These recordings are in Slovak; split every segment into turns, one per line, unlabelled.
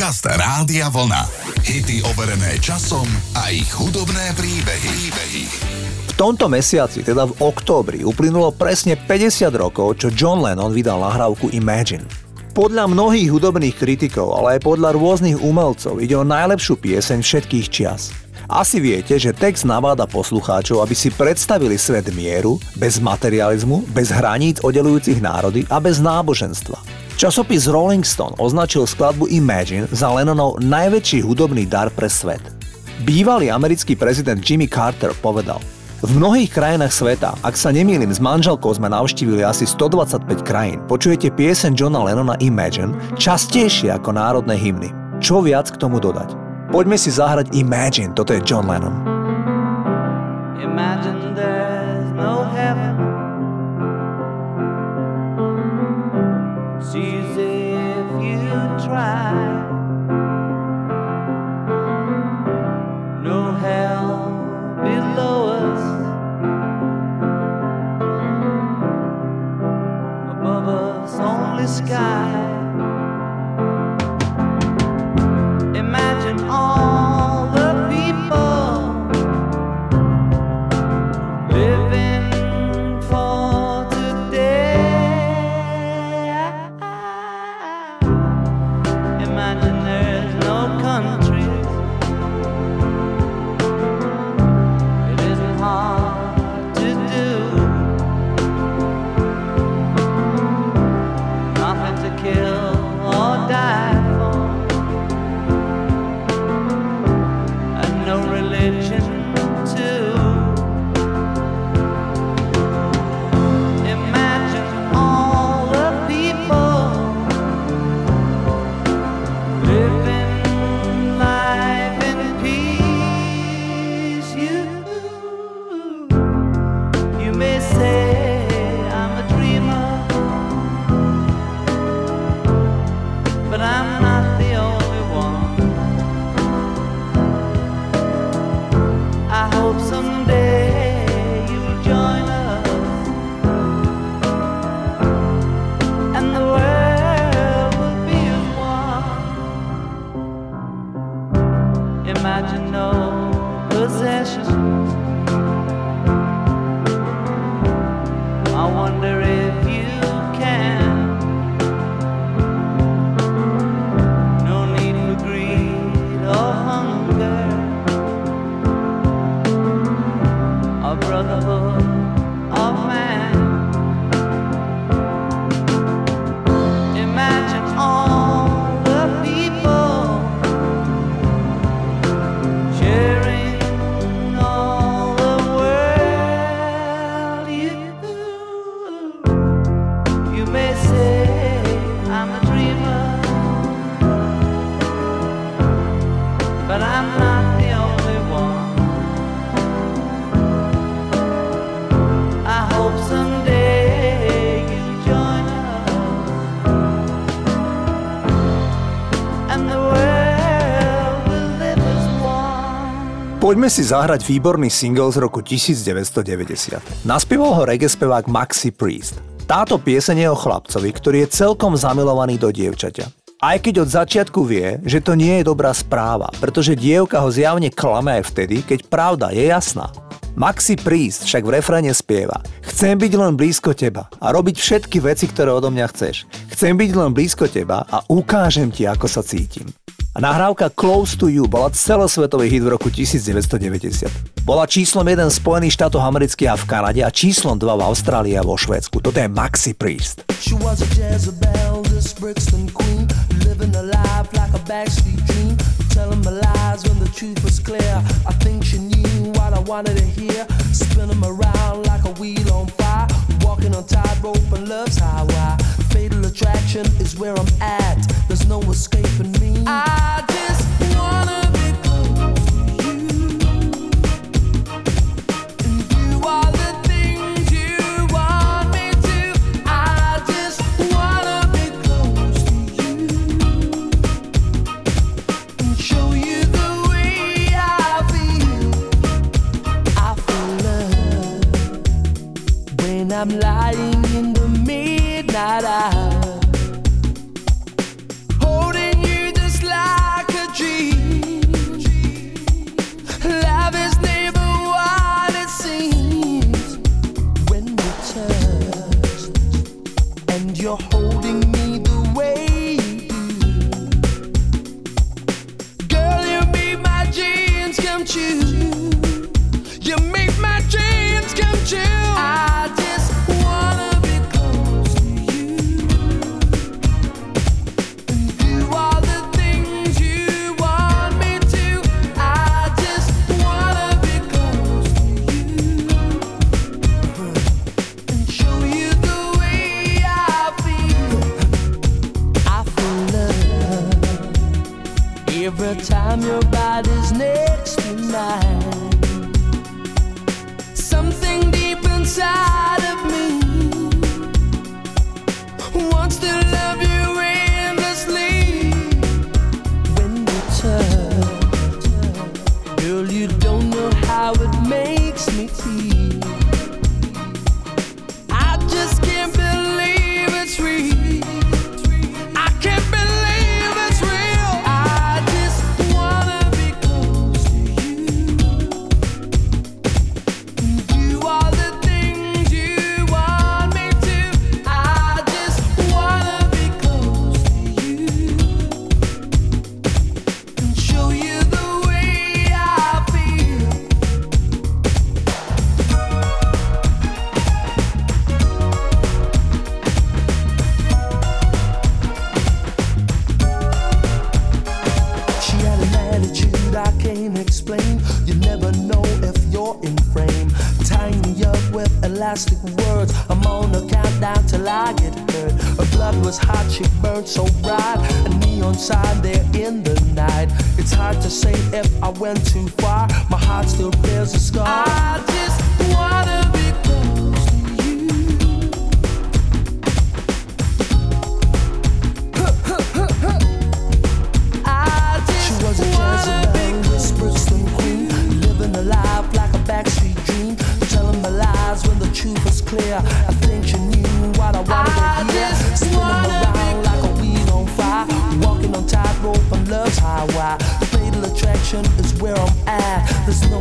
Podcast Rádia Vlna. Hity overené časom a ich hudobné príbehy. príbehy.
V tomto mesiaci, teda v októbri, uplynulo presne 50 rokov, čo John Lennon vydal nahrávku Imagine. Podľa mnohých hudobných kritikov, ale aj podľa rôznych umelcov ide o najlepšiu pieseň všetkých čias. Asi viete, že text naváda poslucháčov, aby si predstavili svet mieru, bez materializmu, bez hraníc oddelujúcich národy a bez náboženstva. Časopis Rolling Stone označil skladbu Imagine za Lennonov najväčší hudobný dar pre svet. Bývalý americký prezident Jimmy Carter povedal v mnohých krajinách sveta, ak sa nemýlim, s manželkou sme navštívili asi 125 krajín, počujete pieseň Johna Lennona Imagine častejšie ako národné hymny. Čo viac k tomu dodať? Poďme si zahrať Imagine, toto je John Lennon. Imagine Poďme si zahrať výborný single z roku 1990. Naspieval ho reggae spevák Maxi Priest. Táto pieseň je o chlapcovi, ktorý je celkom zamilovaný do dievčaťa. Aj keď od začiatku vie, že to nie je dobrá správa, pretože dievka ho zjavne klame aj vtedy, keď pravda je jasná. Maxi Priest však v refréne spieva Chcem byť len blízko teba a robiť všetky veci, ktoré odo mňa chceš. Chcem byť len blízko teba a ukážem ti, ako sa cítim. A nahrávka Close to You bola celosvetový hit v roku 1990. Bola číslom 1 v Spojených štátoch amerických a v Kanade a číslom 2 v Austrálii a vo Švédsku. Toto je Maxi Priest. She was a Jezebel, this my lies when the truth was clear. I think she knew what I wanted to hear, spinning around like a wheel on fire, walking on tightrope and love's highway. Fatal attraction is where I'm at. There's no escaping me. I just I'm lying in the midnight hour,
I
think she knew what I wanted
I
to hear, spinning around like a wheel on fire, walking on tightrope on love's highway. The fatal attraction is where I'm at. There's no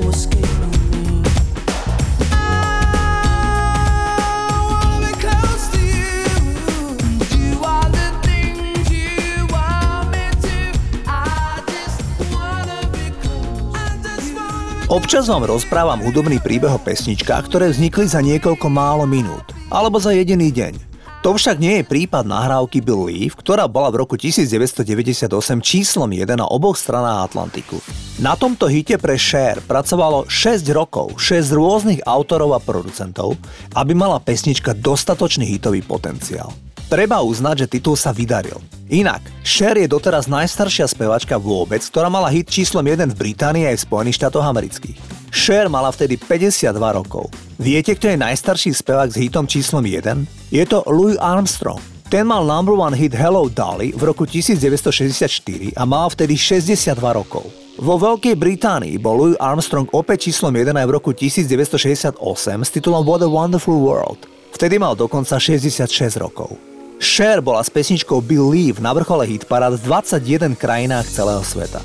Občas vám rozprávam hudobný príbeh o pesničkách, ktoré vznikli za niekoľko málo minút, alebo za jediný deň. To však nie je prípad nahrávky Believe, ktorá bola v roku 1998 číslom 1 na oboch stranách Atlantiku. Na tomto hite pre Cher pracovalo 6 rokov, 6 rôznych autorov a producentov, aby mala pesnička dostatočný hitový potenciál. Treba uznať, že titul sa vydaril. Inak, Cher je doteraz najstaršia spevačka vôbec, ktorá mala hit číslom 1 v Británii aj v Spojených štátoch amerických. Cher mala vtedy 52 rokov. Viete, kto je najstarší spevák s hitom číslom 1? Je to Louis Armstrong. Ten mal number one hit Hello Dolly v roku 1964 a mal vtedy 62 rokov. Vo Veľkej Británii bol Louis Armstrong opäť číslom 1 aj v roku 1968 s titulom What a Wonderful World. Vtedy mal dokonca 66 rokov. Cher bola s pesničkou Believe na vrchole hitparád v 21 krajinách celého sveta.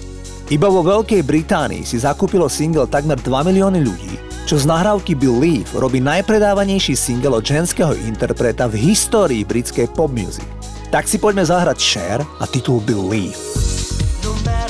Iba vo Veľkej Británii si zakúpilo single takmer 2 milióny ľudí, čo z nahrávky Believe robí najpredávanejší single od ženského interpreta v histórii britskej pop music. Tak si poďme zahrať Cher a titul Believe.
No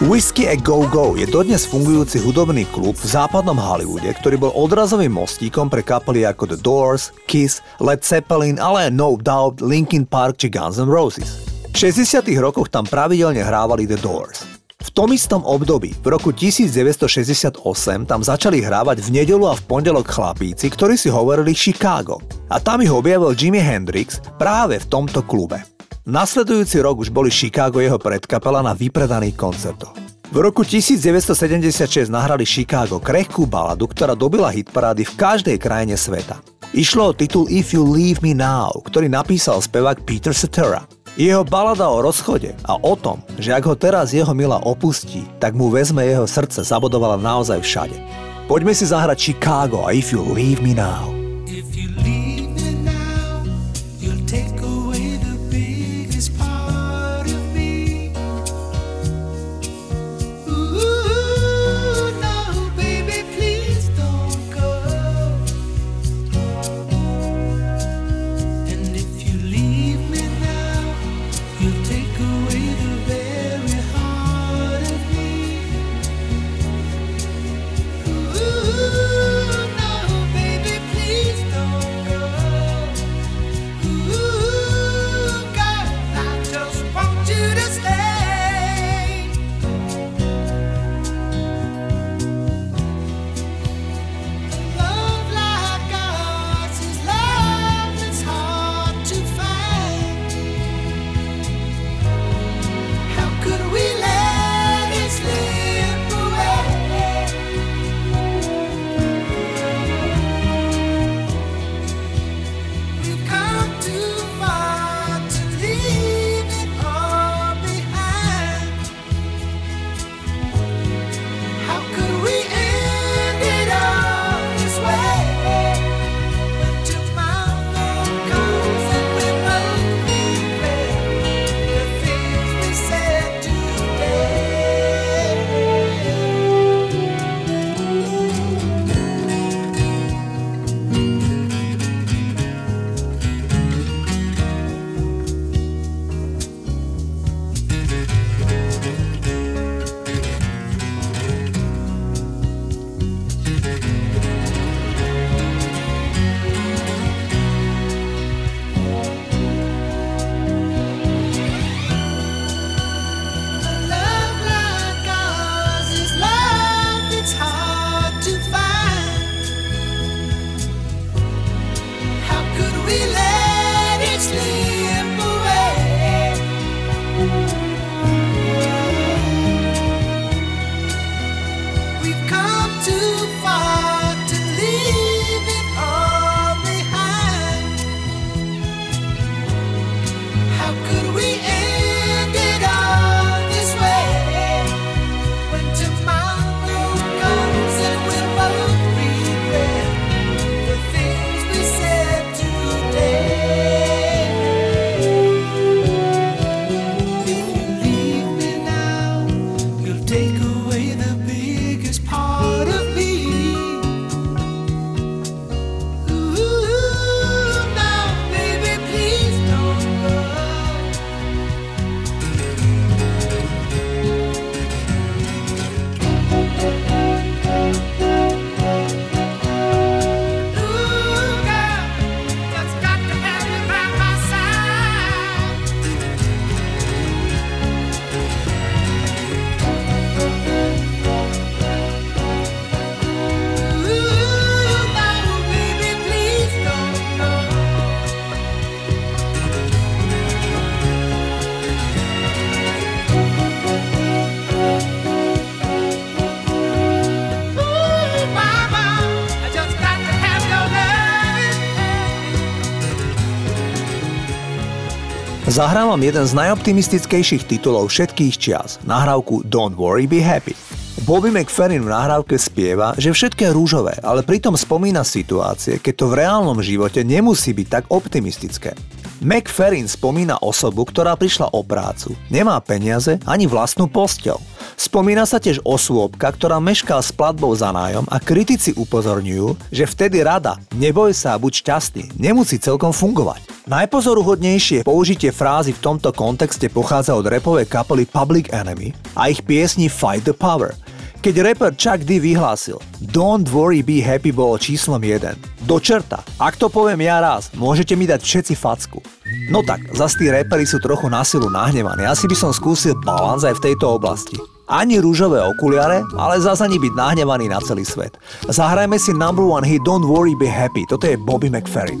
Whiskey a Go Go je dodnes fungujúci hudobný klub v západnom Hollywoode, ktorý bol odrazovým mostíkom pre kapely ako The Doors, Kiss, Led Zeppelin, ale aj No Doubt, Linkin Park či Guns N' Roses. V 60. rokoch tam pravidelne hrávali The Doors. V tom istom období, v roku 1968, tam začali hrávať v nedelu a v pondelok chlapíci, ktorí si hovorili Chicago. A tam ich objavil Jimi Hendrix práve v tomto klube. Nasledujúci rok už boli Chicago jeho predkapela na vypredaných koncertoch. V roku 1976 nahrali Chicago krehkú baladu, ktorá dobila hitparády v každej krajine sveta. Išlo o titul If You Leave Me Now, ktorý napísal spevák Peter Cetera. Jeho balada o rozchode a o tom, že ak ho teraz jeho milá opustí, tak mu vezme jeho srdce zabodovala naozaj všade. Poďme si zahrať Chicago a If You Leave Me Now. Zahrám jeden z najoptimistickejších titulov všetkých čias, nahrávku Don't Worry Be Happy. Bobby McFerrin v nahrávke spieva, že všetko je rúžové, ale pritom spomína situácie, keď to v reálnom živote nemusí byť tak optimistické. McFerrin spomína osobu, ktorá prišla o prácu, nemá peniaze ani vlastnú postel.
Spomína sa tiež osôbka, ktorá meškal s platbou za nájom a kritici upozorňujú, že vtedy rada neboj sa a buď šťastný nemusí celkom fungovať. Najpozoruhodnejšie použitie frázy v tomto kontexte pochádza od repovej kapely Public Enemy a ich piesni Fight the Power – keď rapper Chuck D vyhlásil Don't worry be happy bolo číslom 1. Do čerta. Ak to poviem ja raz, môžete mi dať všetci facku. No tak, zas tí rappery sú trochu na silu nahnevaní. Asi by som skúsil balans aj v tejto oblasti. Ani rúžové okuliare, ale zase ani byť nahnevaný na celý svet. Zahrajme si number one hit Don't worry be happy. Toto je Bobby McFerrin.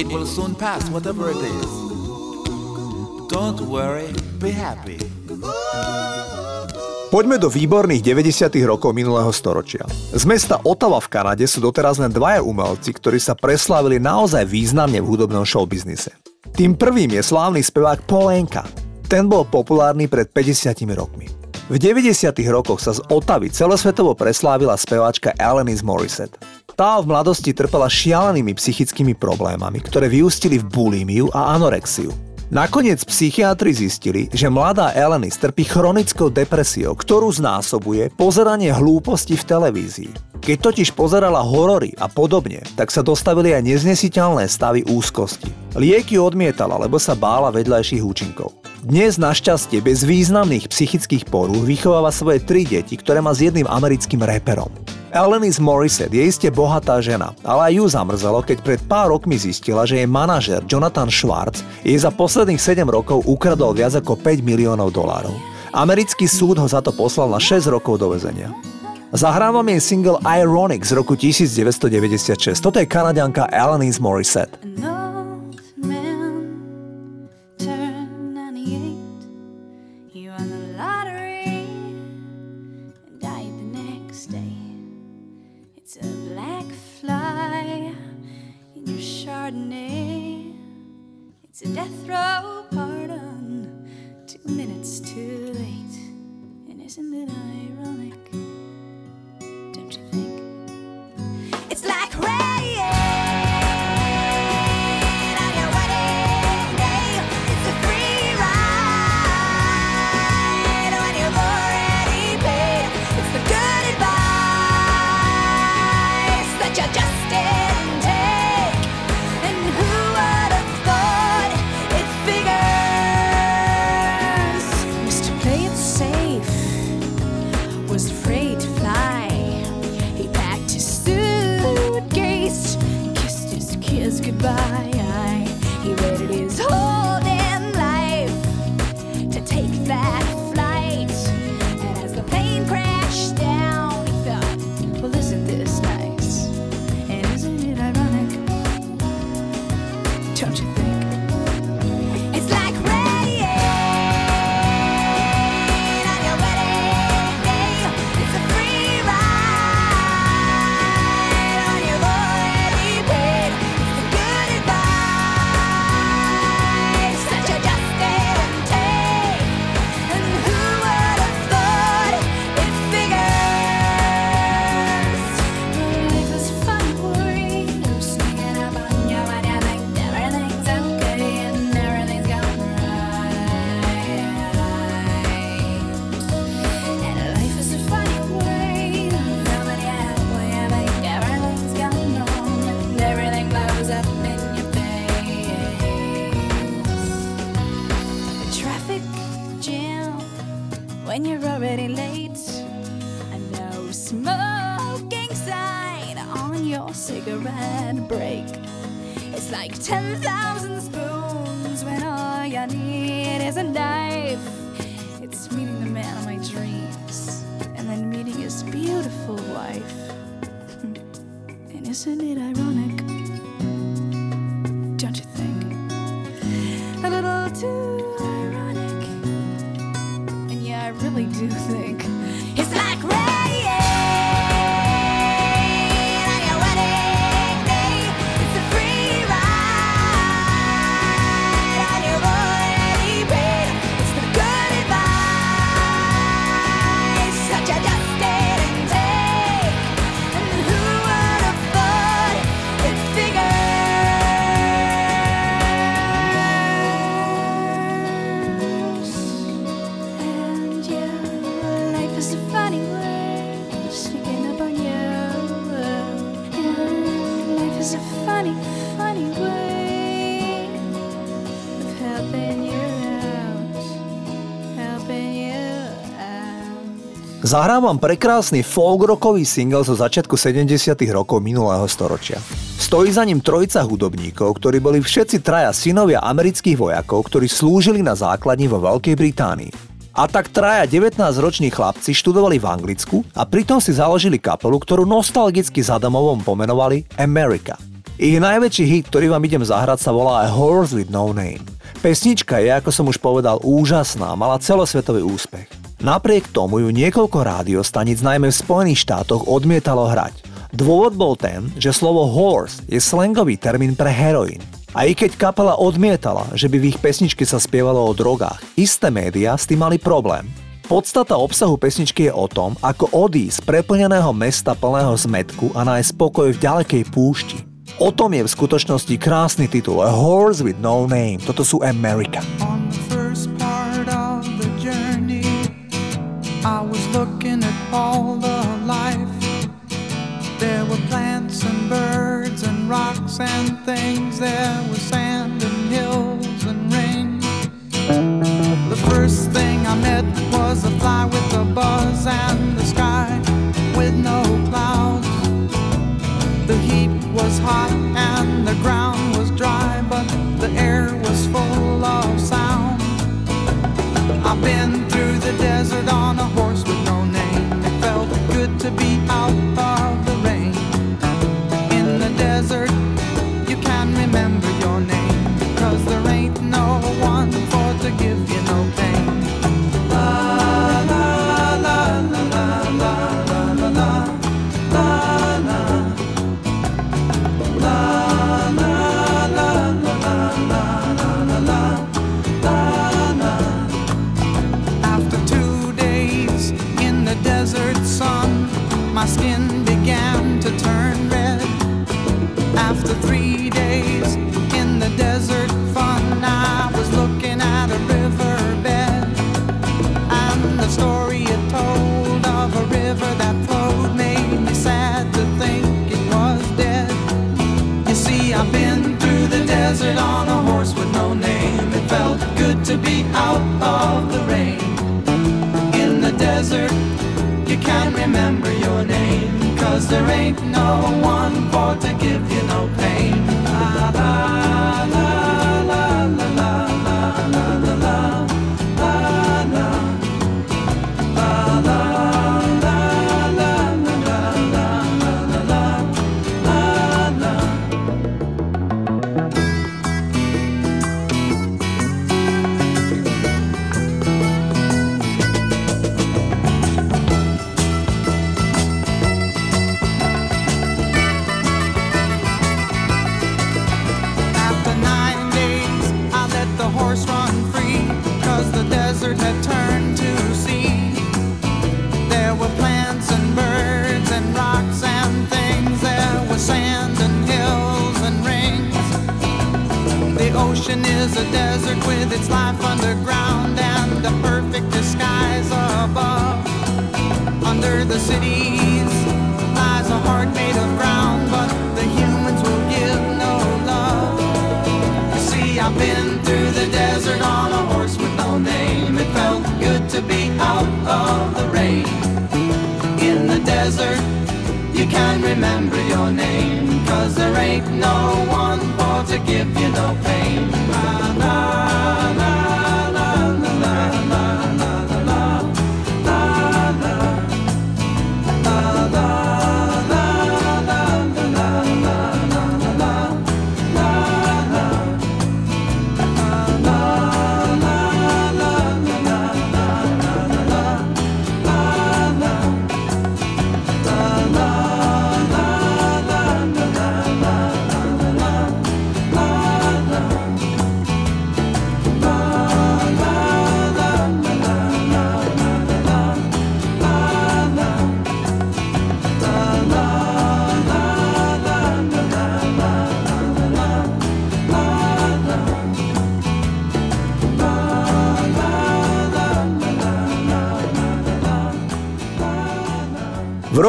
It will soon pass, whatever it is. Don't worry, be happy.
Poďme do výborných 90. rokov minulého storočia. Z mesta Ottawa v Kanade sú doteraz len dvaja umelci, ktorí sa preslávili naozaj významne v hudobnom showbiznise. Tým prvým je slávny spevák Polenka. Ten bol populárny pred 50 rokmi. V 90. rokoch sa z Otavy celosvetovo preslávila speváčka Alanis Morissette. Tá v mladosti trpela šialenými psychickými problémami, ktoré vyústili v bulímiu a anorexiu. Nakoniec psychiatri zistili, že mladá Elenis trpí chronickou depresiou, ktorú znásobuje pozeranie hlúposti v televízii. Keď totiž pozerala horory a podobne, tak sa dostavili aj neznesiteľné stavy úzkosti. Lieky odmietala, lebo sa bála vedľajších účinkov. Dnes našťastie bez významných psychických porúch vychováva svoje tri deti, ktoré má s jedným americkým reperom.
Alanis Morissette je iste bohatá žena, ale aj ju zamrzelo, keď pred pár rokmi zistila, že jej manažer Jonathan Schwartz jej za posledných 7 rokov ukradol viac ako 5 miliónov dolárov. Americký súd ho za to poslal na 6 rokov do väzenia. Zahrávam jej single Ironic z roku 1996. Toto je kanadianka Alanis Morissette. It's a death row pardon, two minutes too late. And isn't it ironic? Don't you think? It's like rain. smoking sign on your cigarette break. It's like 10,000 spoons when all you need is a knife. It's meeting the man of my dreams and then meeting his beautiful wife. Hmm. and isn't it ironic? Don't you think? A little too ironic. And yeah, I really do think. Zahrávam prekrásny folk-rockový single zo začiatku 70 rokov minulého storočia. Stojí za ním trojica hudobníkov, ktorí boli všetci traja synovia amerických vojakov, ktorí slúžili na základni vo Veľkej Británii. A tak traja 19-roční chlapci študovali v Anglicku a pritom si založili kapelu, ktorú nostalgicky za domovom pomenovali America. Ich najväčší hit, ktorý vám idem zahrať, sa volá A Horse with No Name. Pesnička je, ako som už povedal, úžasná, mala celosvetový úspech. Napriek tomu ju niekoľko rádiostanic najmä v Spojených štátoch odmietalo hrať. Dôvod bol ten, že slovo horse je slangový termín pre heroín. A i keď kapela odmietala, že by v ich pesničke sa spievalo o drogách, isté médiá s tým mali problém. Podstata obsahu pesničky je o tom, ako odísť z preplneného mesta plného zmetku a nájsť pokoj v ďalekej púšti. O tom je v skutočnosti krásny titul A Horse with No Name. Toto sú America. On the I was looking at all the life. There were plants and birds and rocks and things. There was sand and hills and rain. The first thing I met was a fly with a buzz and
to be out of the rain. In the desert, you can't remember your name. Cause there ain't no one for to give you no through the desert on a horse with no name. It felt good to be out of the rain. In the desert, you can remember your name. Cause there ain't no one for to give you no pain.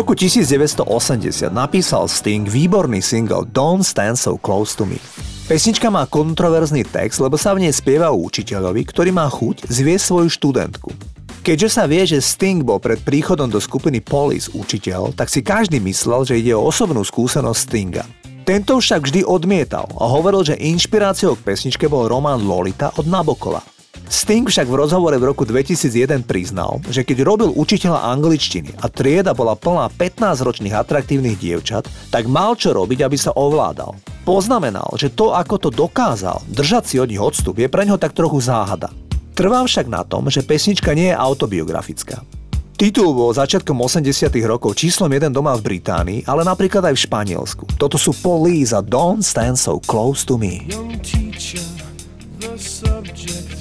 Roku 1980 napísal Sting výborný single Don't Stand So Close To Me. Pesnička má kontroverzný text, lebo sa v nej spieva učiteľovi, ktorý má chuť zviesť svoju študentku. Keďže sa vie, že Sting bol pred príchodom do skupiny Police učiteľ, tak si každý myslel, že ide o osobnú skúsenosť Stinga. Tento však vždy odmietal a hovoril, že inšpiráciou k pesničke bol román Lolita od Nabokola. Sting však v rozhovore v roku 2001 priznal, že keď robil učiteľa angličtiny a trieda bola plná 15-ročných atraktívnych dievčat, tak mal čo robiť, aby sa ovládal. Poznamenal, že to, ako to dokázal, držať si od nich odstup, je pre neho tak trochu záhada. Trvám však na tom, že pesnička nie je autobiografická. Titul bol začiatkom 80 rokov číslom 1 doma v Británii, ale napríklad aj v Španielsku. Toto sú Police a Don't Stand So Close To Me.
Young teacher, the subject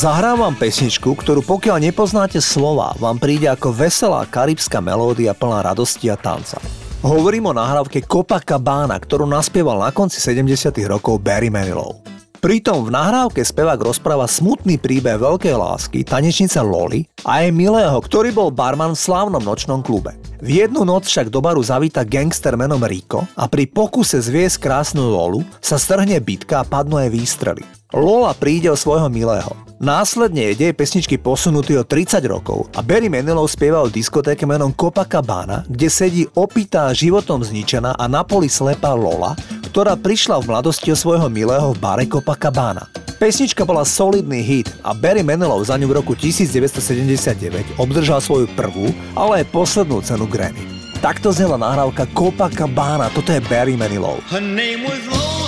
Zahrám vám pesničku, ktorú pokiaľ nepoznáte slova, vám príde ako veselá karibská melódia plná radosti a tanca. Hovorím o nahrávke Copacabana, ktorú naspieval na konci 70 rokov Barry Manilow. Pritom v nahrávke spevák rozpráva smutný príbeh veľkej lásky tanečnice Loli a jej milého, ktorý bol barman v slávnom nočnom klube. V jednu noc však do baru zavíta gangster menom Rico a pri pokuse zviesť krásnu Lolu sa strhne bitka a padnú aj výstrely. Lola príde o svojho milého. Následne je dej pesničky posunutý o 30 rokov a Barry Manilow spieva o diskotéke menom Copacabana, kde sedí opitá životom zničená a na poli slepá Lola, ktorá prišla v mladosti o svojho milého v bare Copacabana. Pesnička bola solidný hit a Barry Manilow za ňu v roku 1979 obdržal svoju prvú, ale aj poslednú cenu Grammy. Takto znela nahrávka Copacabana, toto je Barry Manilow.
Her name was Lola.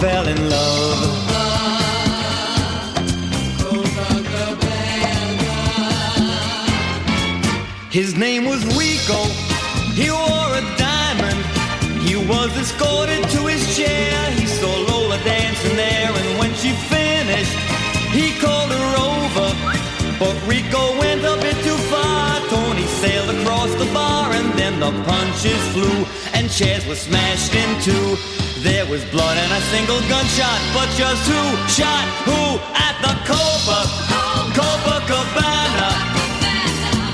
Fell in love His name was Rico. He wore a diamond. He was escorted to his chair. He saw Lola dancing there, and when she finished, he called her over. But Rico went a bit too far. Tony sailed across the bar, and then the punches flew, and chairs were smashed in two. There was blood and a single gunshot, but just who shot who at the Copa, Copacabana?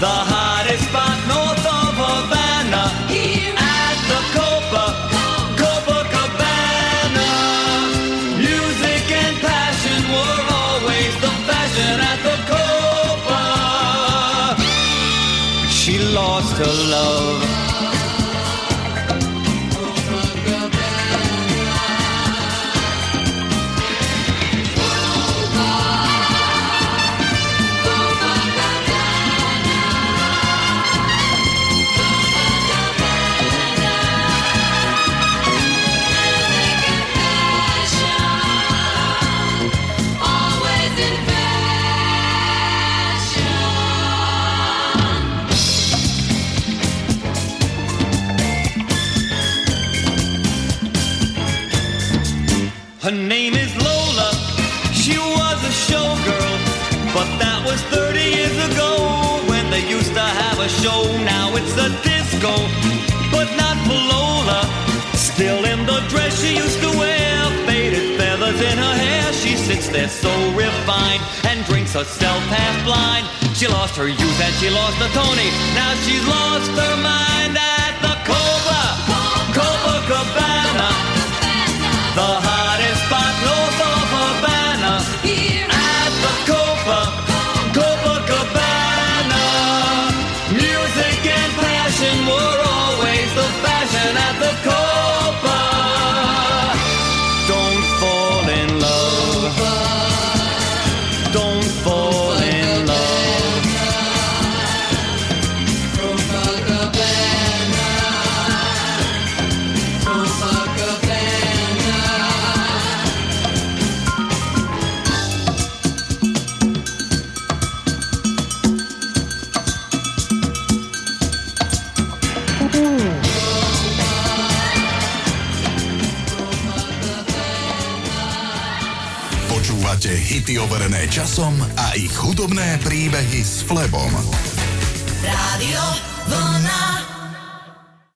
The hottest spot north of Havana. At the Copa, Copacabana Music and passion were always the fashion at the Copa She lost her love A disco, but not for. Still in the dress she used to wear, faded feathers in her hair. She sits there so refined and drinks herself half blind. She lost her youth and she lost the Tony. Now she's lost her mind at the Cobra, Copacabana. The hottest spot
overené časom a ich hudobné príbehy s Flebom.
Rádio Vlna.